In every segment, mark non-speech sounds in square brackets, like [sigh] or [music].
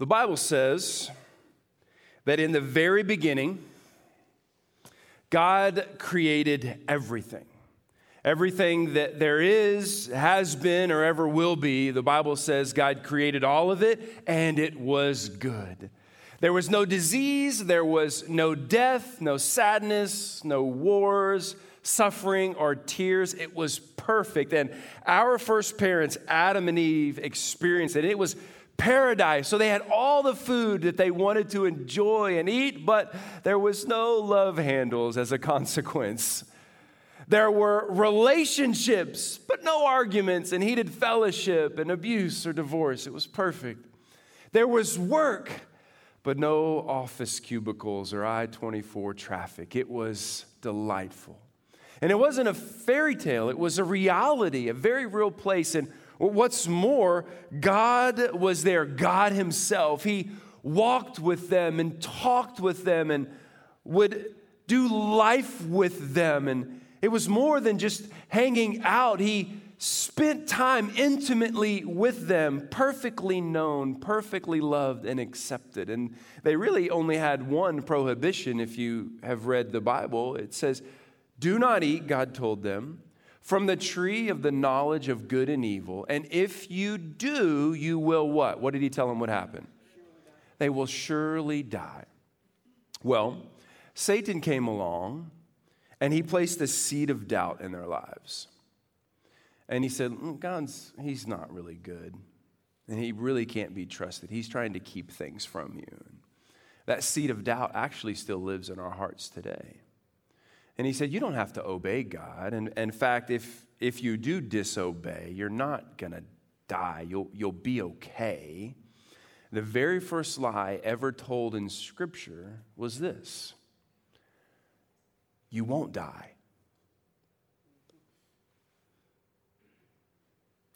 The Bible says that in the very beginning, God created everything. Everything that there is, has been, or ever will be, the Bible says God created all of it, and it was good. There was no disease, there was no death, no sadness, no wars, suffering, or tears. It was perfect. And our first parents, Adam and Eve, experienced it. It was paradise. So they had all the food that they wanted to enjoy and eat, but there was no love handles as a consequence. There were relationships, but no arguments and heated fellowship and abuse or divorce. It was perfect. There was work, but no office cubicles or I 24 traffic. It was delightful. And it wasn't a fairy tale, it was a reality, a very real place. And what's more, God was there, God Himself. He walked with them and talked with them and would do life with them. And it was more than just hanging out. He spent time intimately with them, perfectly known, perfectly loved, and accepted. And they really only had one prohibition if you have read the Bible. It says, Do not eat, God told them, from the tree of the knowledge of good and evil. And if you do, you will what? What did he tell them would happen? They will surely die. Well, Satan came along and he placed a seed of doubt in their lives. And he said, mm, God's, he's not really good. And he really can't be trusted. He's trying to keep things from you. That seed of doubt actually still lives in our hearts today. And he said, You don't have to obey God. And, in fact, if, if you do disobey, you're not going to die, you'll, you'll be okay. The very first lie ever told in Scripture was this You won't die.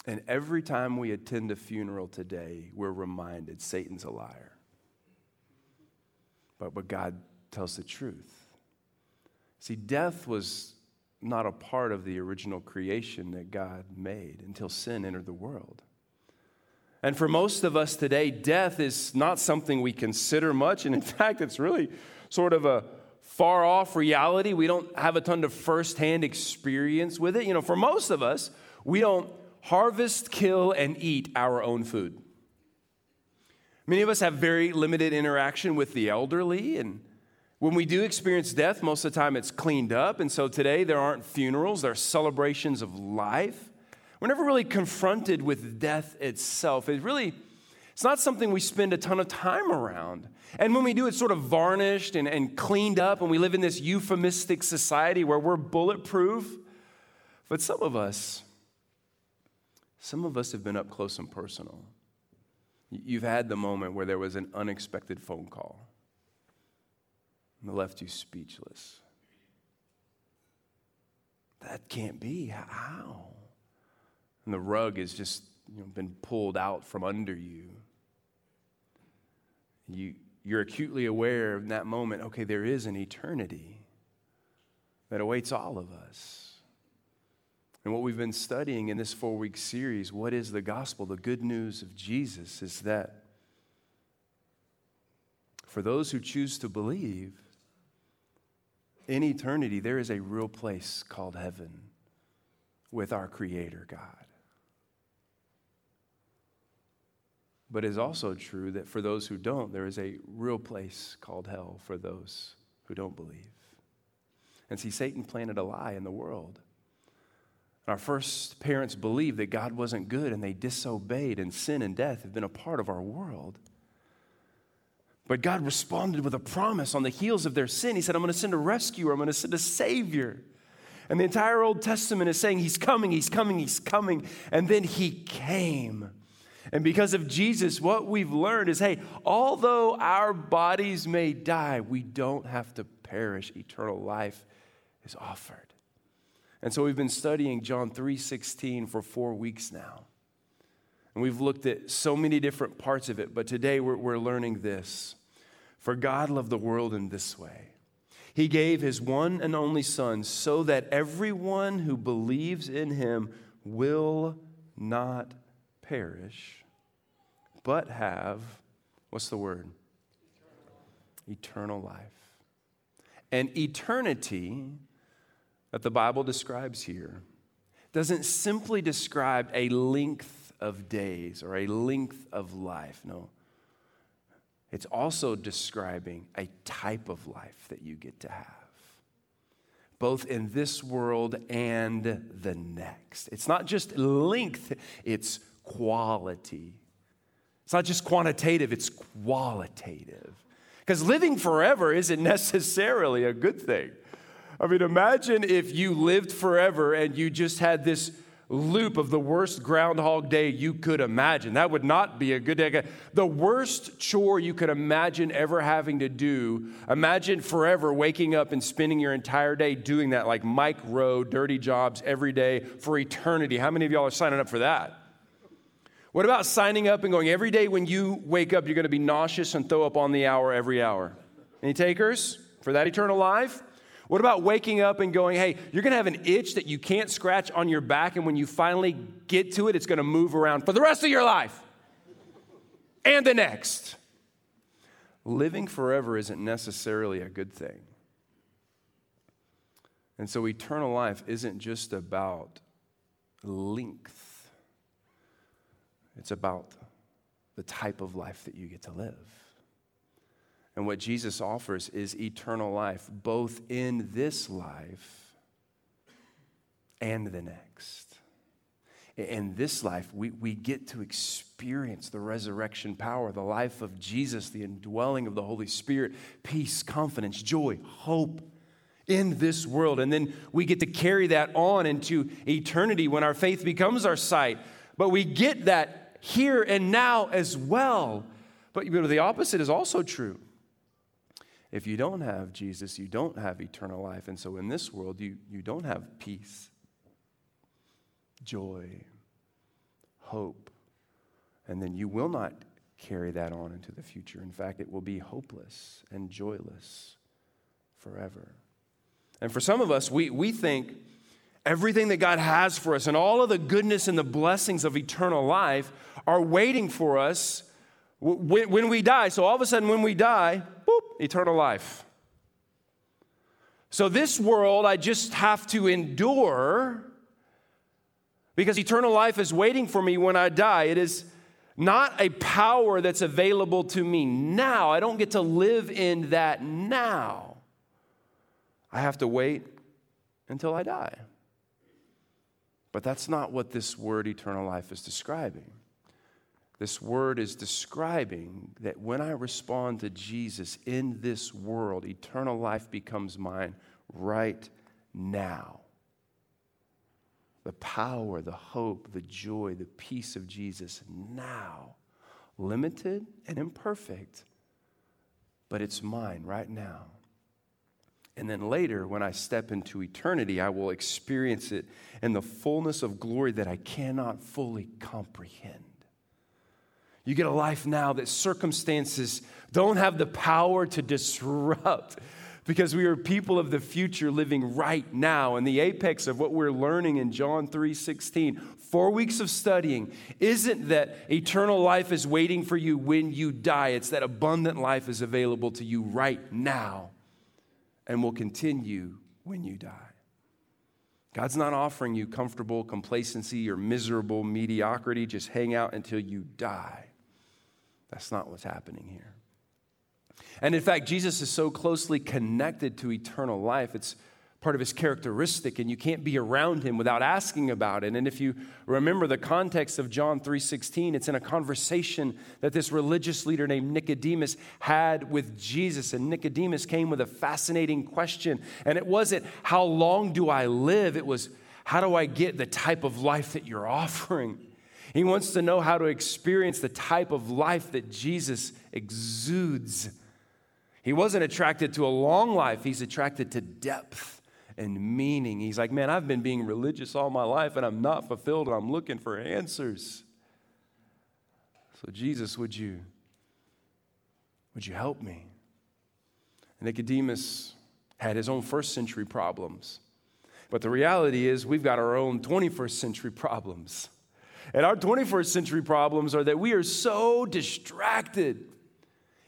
And every time we attend a funeral today, we're reminded Satan's a liar. But, but God tells the truth. See, death was not a part of the original creation that God made until sin entered the world. And for most of us today, death is not something we consider much. And in [laughs] fact, it's really sort of a far off reality. We don't have a ton of firsthand experience with it. You know, for most of us, we don't harvest, kill, and eat our own food. Many of us have very limited interaction with the elderly, and when we do experience death, most of the time it's cleaned up. And so today there aren't funerals, there are celebrations of life. We're never really confronted with death itself. It really, it's not something we spend a ton of time around. And when we do, it's sort of varnished and, and cleaned up, and we live in this euphemistic society where we're bulletproof. But some of us, some of us have been up close and personal. You've had the moment where there was an unexpected phone call and left you speechless. That can't be. How? And the rug has just you know, been pulled out from under you. you. You're acutely aware in that moment, okay, there is an eternity that awaits all of us. And what we've been studying in this four week series, what is the gospel? The good news of Jesus is that for those who choose to believe, in eternity, there is a real place called heaven with our Creator God. But it is also true that for those who don't, there is a real place called hell for those who don't believe. And see, Satan planted a lie in the world. Our first parents believed that God wasn't good and they disobeyed, and sin and death have been a part of our world. But God responded with a promise on the heels of their sin. He said, I'm going to send a rescuer, I'm going to send a savior. And the entire Old Testament is saying, He's coming, He's coming, He's coming. And then He came. And because of Jesus, what we've learned is hey, although our bodies may die, we don't have to perish. Eternal life is offered. And so we've been studying John 3:16 for 4 weeks now. And we've looked at so many different parts of it, but today we're, we're learning this. For God loved the world in this way. He gave his one and only Son so that everyone who believes in him will not perish, but have What's the word? Eternal life. And eternity that the Bible describes here doesn't simply describe a length of days or a length of life. No. It's also describing a type of life that you get to have, both in this world and the next. It's not just length, it's quality. It's not just quantitative, it's qualitative. Because living forever isn't [laughs] necessarily a good thing. I mean, imagine if you lived forever and you just had this loop of the worst groundhog day you could imagine. That would not be a good day. The worst chore you could imagine ever having to do. Imagine forever waking up and spending your entire day doing that, like Mike Rowe, dirty jobs every day for eternity. How many of y'all are signing up for that? What about signing up and going every day when you wake up, you're going to be nauseous and throw up on the hour every hour? Any takers for that eternal life? What about waking up and going, hey, you're going to have an itch that you can't scratch on your back, and when you finally get to it, it's going to move around for the rest of your life and the next? Living forever isn't necessarily a good thing. And so, eternal life isn't just about length it's about the type of life that you get to live. And what Jesus offers is eternal life, both in this life and the next. In this life, we, we get to experience the resurrection power, the life of Jesus, the indwelling of the Holy Spirit, peace, confidence, joy, hope in this world. And then we get to carry that on into eternity when our faith becomes our sight. But we get that here and now as well. But the opposite is also true. If you don't have Jesus, you don't have eternal life. And so in this world, you, you don't have peace, joy, hope. And then you will not carry that on into the future. In fact, it will be hopeless and joyless forever. And for some of us, we, we think everything that God has for us and all of the goodness and the blessings of eternal life are waiting for us when, when we die. So all of a sudden, when we die, eternal life. So this world, I just have to endure because eternal life is waiting for me when I die. It is not a power that's available to me now. I don't get to live in that now. I have to wait until I die. But that's not what this word eternal life is describing. This word is describing that when I respond to Jesus in this world, eternal life becomes mine right now. The power, the hope, the joy, the peace of Jesus now. Limited and imperfect, but it's mine right now. And then later, when I step into eternity, I will experience it in the fullness of glory that I cannot fully comprehend. You get a life now that circumstances don't have the power to disrupt [laughs] because we are people of the future living right now. And the apex of what we're learning in John 3:16, 4 weeks of studying, isn't that eternal life is waiting for you when you die. It's that abundant life is available to you right now and will continue when you die. God's not offering you comfortable complacency or miserable mediocrity. Just hang out until you die. That's not what's happening here. And in fact, Jesus is so closely connected to eternal life. It's part of his characteristic and you can't be around him without asking about it and if you remember the context of john 3.16 it's in a conversation that this religious leader named nicodemus had with jesus and nicodemus came with a fascinating question and it wasn't how long do i live it was how do i get the type of life that you're [laughs] offering he wants to know how to experience the type of life that Jesus exudes. He wasn't attracted to a long life, he's attracted to depth and meaning. He's like, Man, I've been being religious all my life and I'm not fulfilled and I'm looking for answers. So, Jesus, would you, would you help me? Nicodemus had his own first century problems. But the reality is, we've got our own 21st century problems. And our 21st century problems are that we are so distracted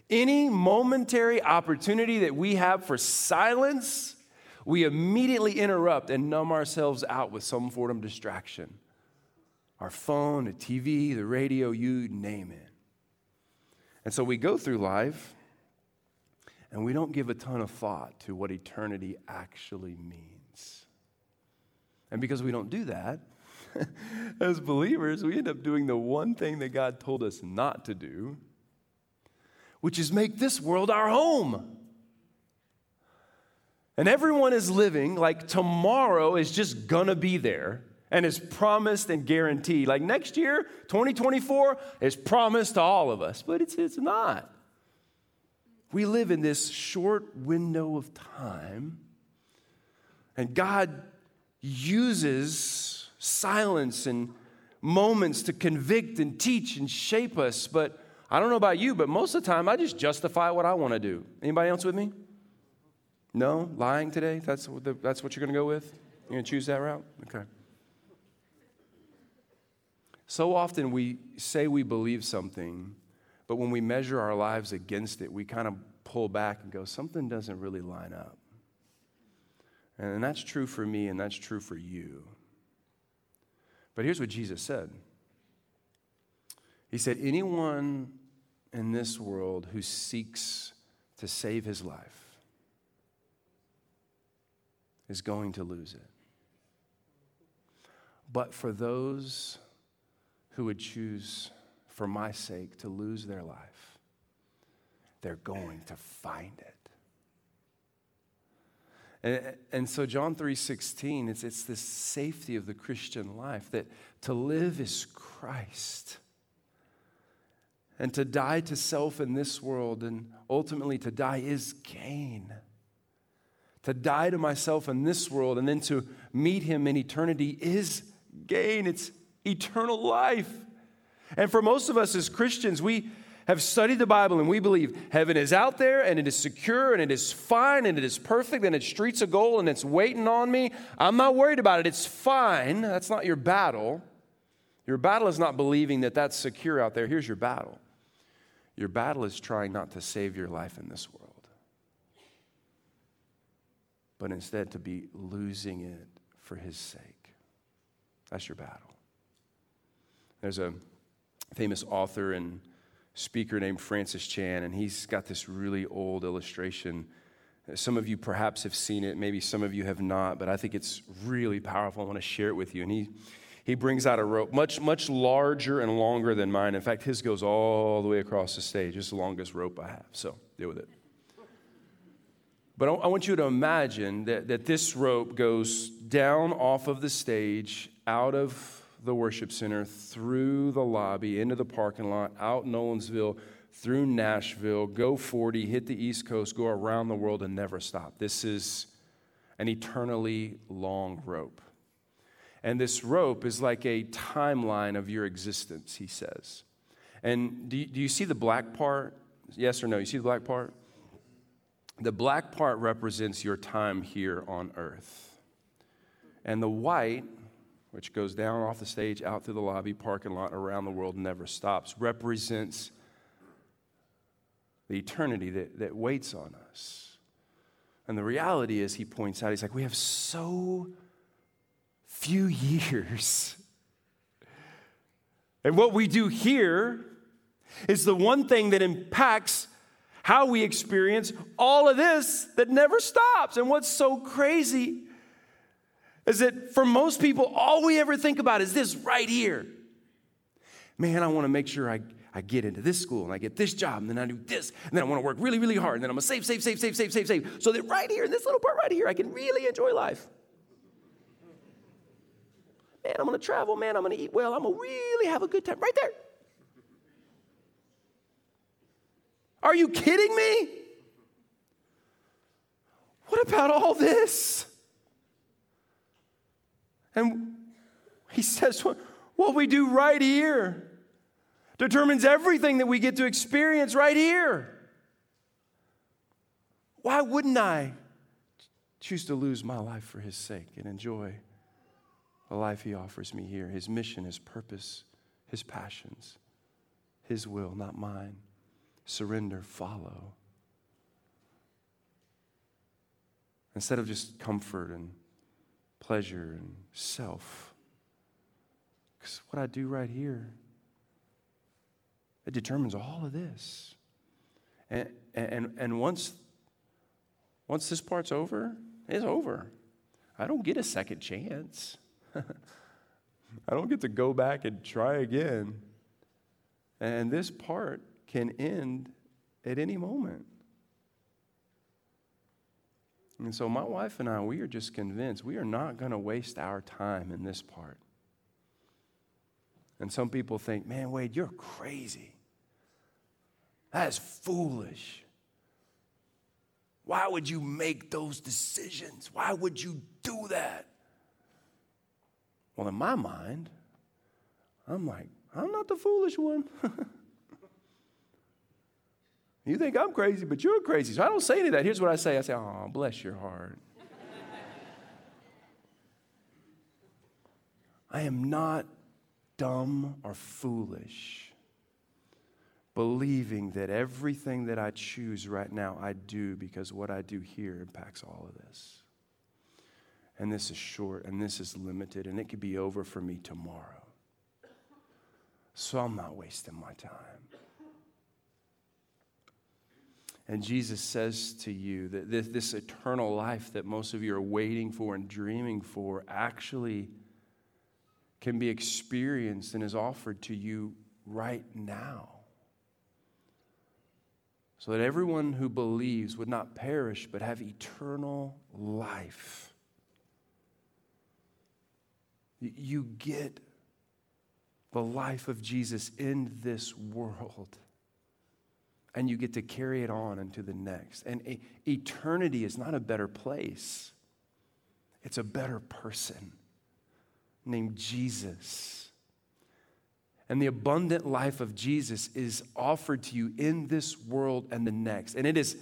Any momentary opportunity that we have for silence, we immediately interrupt and numb ourselves out with some form of distraction. Our phone, the TV, the radio, you name it. And so we go through life and we don't give a ton of thought to what eternity actually means. And because we don't do that, [laughs] as believers, we end up doing the one thing that God told us not to do, which is make this world our home. And everyone is living like tomorrow is just gonna be there and is promised and guaranteed. Like next year, 2024, is promised to all of us, but it's, it's not. We live in this short window of time, and God uses silence and moments to convict and teach and shape us. But I don't know about you, but most of the time I just justify what I want to do. Anybody else with me? No? Lying today? That's what, the, that's what you're going to go with? You're going to choose that route? Okay. So often we say we believe something, but when we measure our lives against it, we kind of pull back and go, something doesn't really line up. And that's true for me, and that's true for you. But here's what Jesus said He said, Anyone in this world who seeks to save his life is going to lose it. But for those who would choose, for my sake, to lose their life, they're going to find it. And, and so John 3:16, it's, it's this safety of the Christian life that to live is Christ. And to die to self in this world and ultimately to die is gain. To die to myself in this world and then to meet him in eternity is gain. It's eternal life. And for most of us as Christians, we have studied the Bible and we believe heaven is out there and it is secure and it is fine and it is perfect and it's streets of gold and it's waiting on me. I'm not worried about it. It's fine. That's not your battle. Your battle is not believing that that's secure out there. Here's your battle your battle is trying not to save your life in this world, but instead to be losing it for His sake. That's your battle. There's a famous author and speaker named Francis Chan, and he's got this really old illustration. Some of you perhaps have seen it, maybe some of you have not, but I think it's really powerful. I want to share it with you. And he, he brings out a rope much, much larger and longer than mine. In fact, his goes all the way across the stage. It's the longest rope I have, so deal with it. But I want you to imagine that, that this rope goes down off of the stage, out of the worship center, through the lobby, into the parking lot, out Nolensville, through Nashville, go 40, hit the East Coast, go around the world, and never stop. This is an eternally long rope. And this rope is like a timeline of your existence, he says. And do you, do you see the black part? Yes or no? You see the black part? The black part represents your time here on earth. And the white which goes down off the stage, out through the lobby, parking lot, around the world, never stops, represents the eternity that, that waits on us. And the reality is, he points out, he's like, we have so few years. [laughs] And what we do here is the one thing that impacts how we experience all of this that never stops. And what's so crazy is that for most people, all we ever think about is this right here. Man, I want to make sure I, I get into this school and I get this job and then I do this and then I want to work really, really hard and then I'm going to save, save, save, save, save, save, save. So that right here in this little part right here, I can really enjoy life. Man, I'm going to travel. Man, I'm going to eat well. I'm going to really have a good time right there. Are you kidding me? What about all this? And he [laughs] says, what we do right here determines everything that we get to experience right here. Why wouldn't I choose to lose my life for his sake and enjoy the life he offers me here? His mission, his purpose, his passions, his will, not mine. surrender, follow. Instead of just comfort and pleasure and self. Because what I do right here, it determines all of this. And, and, and once, once this part's over, it's over. I don't get a second chance. [laughs] I don't get to go back and try again. And this part can end at any moment. And so, my wife and I, we are just convinced we are not going to waste our time in this part. And some people think, man, Wade, you're crazy. That is foolish. Why would you make those decisions? Why would you do that? Well, in my mind, I'm like, I'm not the foolish one. [laughs] you think I'm crazy, but you're crazy. So I don't say any of that. Here's what I say I say, Oh, bless your heart. I am not dumb or foolish, believing that everything that I choose right now, I do because what I do here impacts all of this. And this is short and this is limited, and it could be over for me tomorrow. So I'm not wasting my time. And Jesus says to you that this, this, eternal life that most of you are waiting for and dreaming for actually can be experienced and is offered to you right now. So that everyone who believes would not perish but have eternal life. You get the life of Jesus in this world. And you get to carry it on into the next. And eternity is not a better place, it's a better person named Jesus. And the abundant life of Jesus is offered to you in this world and the next. And it is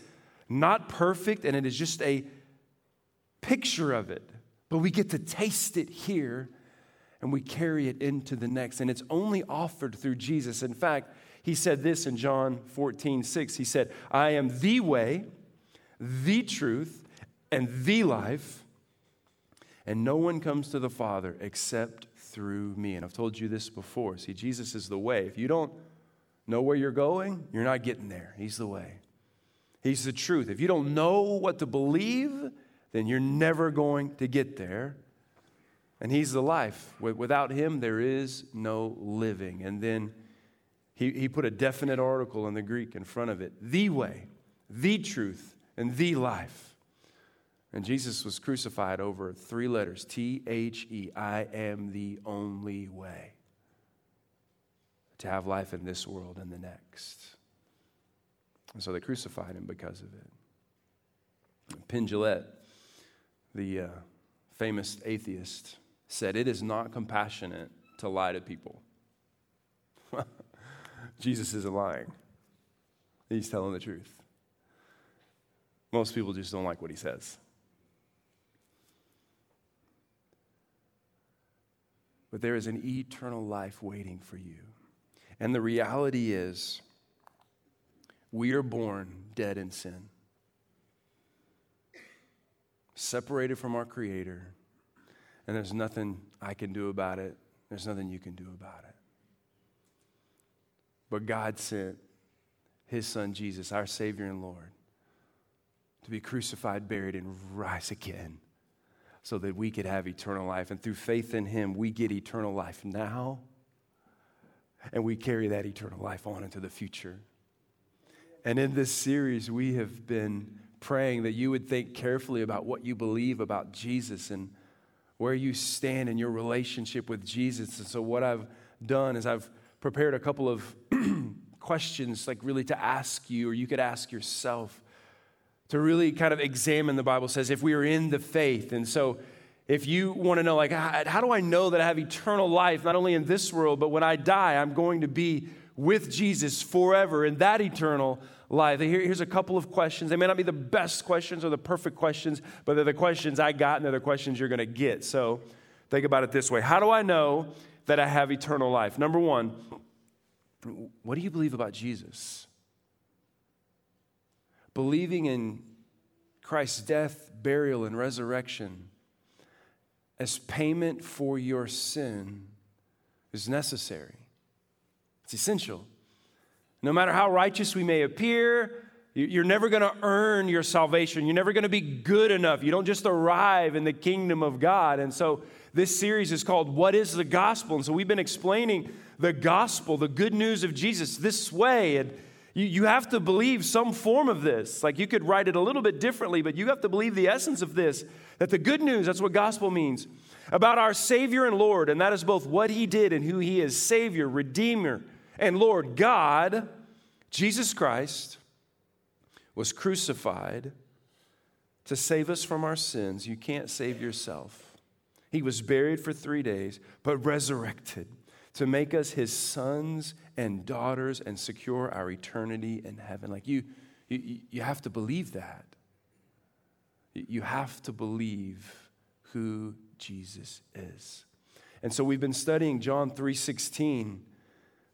not perfect, and it is just a picture of it. But we get to taste it here and we carry it into the next. And it's only offered through Jesus. In fact, he said this in John 14, 6. He said, I am the way, the truth, and the life and no one comes to the Father except through me. And I've told you this before. See, Jesus is the way. If you don't know where you're going, you're not getting there. He's the way, He's the truth. If you don't know what to believe, then you're never going to get there. And He's the life. Without Him, there is no living. And then he, he put a definite article in the Greek in front of it the way, the truth, and the life. And Jesus was crucified over three letters T H E. I am the only way to have life in this world and the next. And so they crucified him because of it. Penn the uh, famous atheist, said, It is not compassionate to lie to people. Jesus isn't lying, he's telling the truth. Most people just don't like what he says. but there is an eternal life waiting for you. And the reality is, we are born dead in sin, separated from our Creator, and there's nothing I can do about it. There's nothing you can do about it. But God sent His Son Jesus, our Savior and Lord, to be crucified, buried, and rise again so that we could have eternal life. And through faith in Him, we get eternal life now, and we carry that eternal life on into the future. And in this series, we have been praying that you would think carefully about what you believe about Jesus and where you stand in your relationship with Jesus. And so, what I've done is I've prepared a couple of [clears throat] questions, like really to ask you, or you could ask yourself to really kind of examine the Bible says if we are in the faith. And so if you want to know, like, how do I know that I have eternal life, not only in this world, but when I die, I'm going to be with Jesus forever in that eternal life? here's a couple of questions. They may not be the best questions or the perfect questions, but they're the questions I got and they're the questions you're going to get. So think about it this way How do I know that I have eternal life? Number one, what do you believe about Jesus? believing in Christ's death, burial, and resurrection as payment for your sin is necessary. It's essential. No matter how righteous we may appear, you're never going to earn your salvation. You're never going to be good enough. You don't just arrive in the kingdom of God. And so, this series is called What is the Gospel? And so, we've been explaining the gospel, the good news of Jesus, this way. And you, you have to believe some form of this. Like you could write it a little bit differently, but you have to believe the essence of this that the good news, that's what gospel means, about our Savior and Lord, and that is both what He did and who He is Savior, Redeemer, and Lord. God, Jesus Christ, was crucified to save us from our sins. You can't save yourself. He was buried for three days, but resurrected to make us his sons and daughters and secure our eternity in heaven. Like you, you, you have to believe that. You have to believe who Jesus is. And so we've been studying John 3:16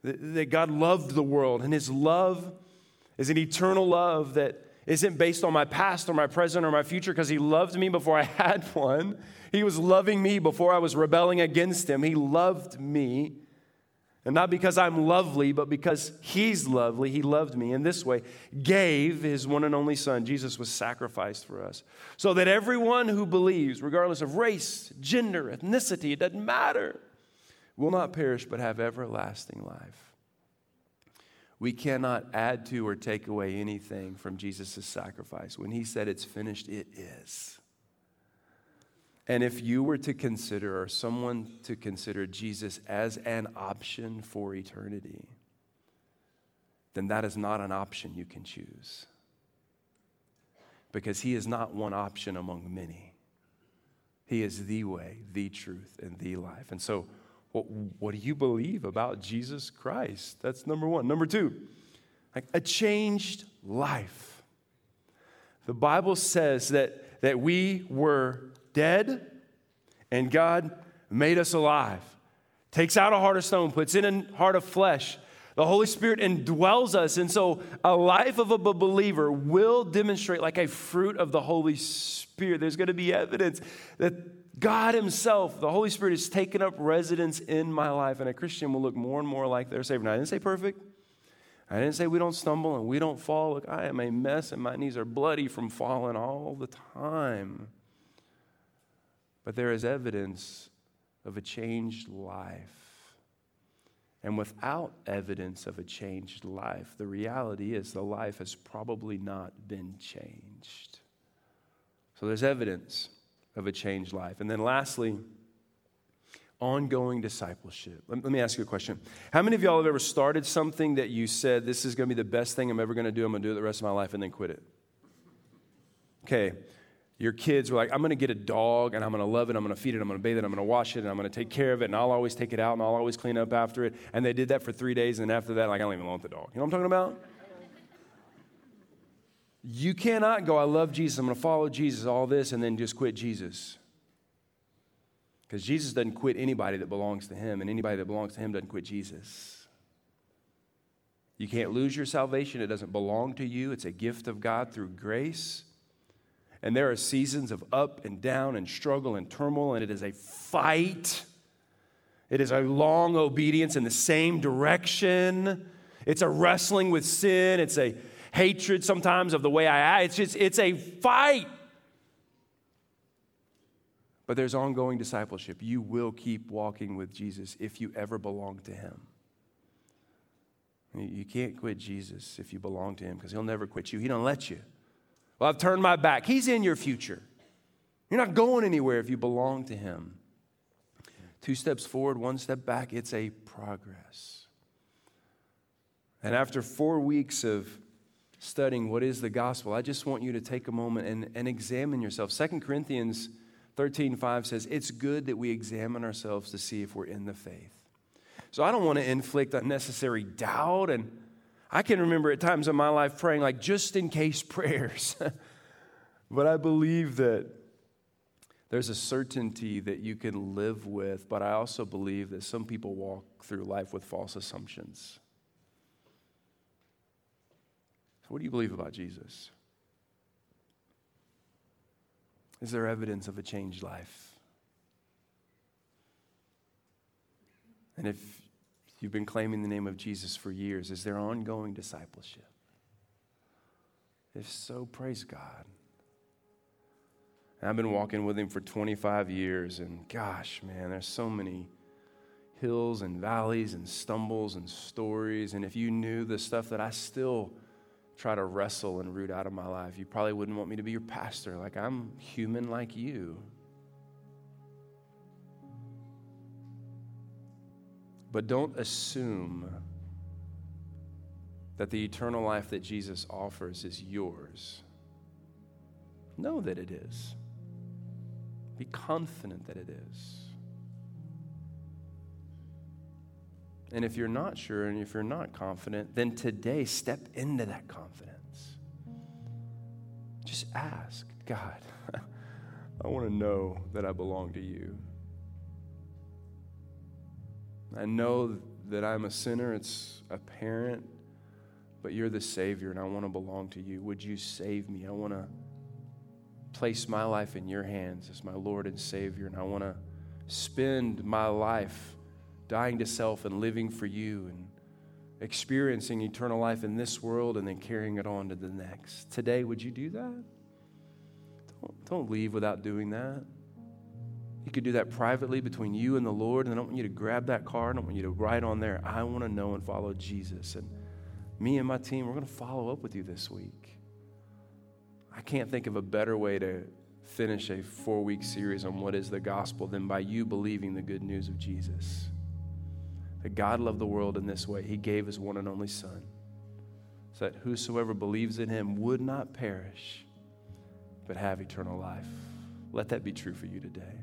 that God loved the world and his love is an eternal love that isn't based on my past or my present or my future because he loved me before I [laughs] had one. He was loving me before I was rebelling against him. He loved me and not because I'm lovely, but because He's lovely. He loved me in this way, gave His one and only Son. Jesus was sacrificed for us. So that everyone who believes, regardless of race, gender, ethnicity, it doesn't matter, will not perish but have everlasting life. We cannot add to or take away anything from Jesus' sacrifice. When He said it's finished, it is. And if you were to consider, or someone to consider Jesus as an option for eternity, then that is not an option you can choose. Because he is not one option among many. He is the way, the truth, and the life. And so, what, what do you believe about Jesus Christ? That's number one. Number two, like a changed life. The Bible says that, that we were dead, and God made us alive. Takes out a heart of stone, puts in a heart of flesh. The Holy Spirit indwells us. And so, a life of a believer will demonstrate like a fruit of the Holy Spirit. There's going to be evidence that God Himself, the Holy Spirit, has taken up residence in my life. And a Christian will look more and more like their Savior. Now, I didn't say perfect. I didn't say we don't stumble and we don't fall. Look, I am a mess and my knees are bloody from falling all the time. But there is evidence of a changed life. And without evidence of a changed life, the reality is the life has probably not been changed. So there's evidence of a changed life. And then lastly, ongoing discipleship. Let, me ask you a question. How many of y'all have ever started something that you said, this is going to be the best thing I'm ever going to do, I'm going to do it the rest of my life, and then quit it? Okay, your kids were like, I'm going to get a dog and I'm going to love it, I'm going to feed it, I'm going to bathe it, I'm going to wash it, and I'm going to take care of it, and I'll always take it out and I'll always clean up after it. And they did that for three days, and after that, like, I don't even want the dog. You know what I'm talking about? You cannot go, I love Jesus, I'm going to follow Jesus, all this, and then just quit Jesus. Because Jesus doesn't quit anybody that belongs to him, and anybody that belongs to him doesn't quit Jesus. You can't lose your salvation, it doesn't belong to you, it's a gift of God through grace. And there are seasons of up and down and struggle and turmoil, and it is a fight. It is a long obedience in the same direction. It's a wrestling with sin. It's a hatred sometimes of the way I act. It's just, it's a fight. But there's ongoing discipleship. You will keep walking with Jesus if you ever belong to Him. You can't quit Jesus if you belong to Him because He'll never quit you. He don't let you. Well, I've turned my back. He's in your future. You're not going anywhere if you belong to Him. Two steps forward, one step back, it's a progress. And after four weeks of studying what is the gospel, I just want you to take a moment and, and examine yourself. Second Corinthians 13 5 says, It's good that we examine ourselves to see if we're in the faith. So I don't want to inflict unnecessary doubt and I can remember at times in my life praying like just in case [laughs] prayers. but I believe that there's a certainty that you can live with, but I also believe that some people walk through life with false assumptions. So, what do you believe about Jesus? Is there evidence of a changed life? And if you've been claiming the name of Jesus for years, is there ongoing discipleship? If so, praise God. I've been walking with him for 25 years, and gosh, man, there's so many hills and valleys and stumbles and stories. And if you knew the stuff that I still try to wrestle and root out of my life, you probably wouldn't want me to be your pastor. Like, I'm human like you. But don't assume that the eternal life that Jesus offers is yours. Know that it is. Be confident that it is. And if you're not sure and if you're not confident, then today step into that confidence. Just ask God, [laughs] I want to know that I belong to you. I know that I'm a sinner, it's apparent, but you're the Savior and I want to belong to you. Would you save me? I want to place my life in your hands as my Lord and Savior, and I want to spend my life dying to self and living for you and experiencing eternal life in this world and then carrying it on to the next. Today, would you do that? Don't, don't leave without doing that. You could do that privately between you and the Lord, and I don't want you to grab that card. I don't want you to write on there, I want to know and follow Jesus. And me and my team, we're going to follow up with you this week. I can't think of a better way to finish a four week series on what is the gospel than by you believing the good news of Jesus. That God loved the world in this way. He gave his one and only Son, so that whosoever believes in him would not perish, but have eternal life. Let that be true for you today.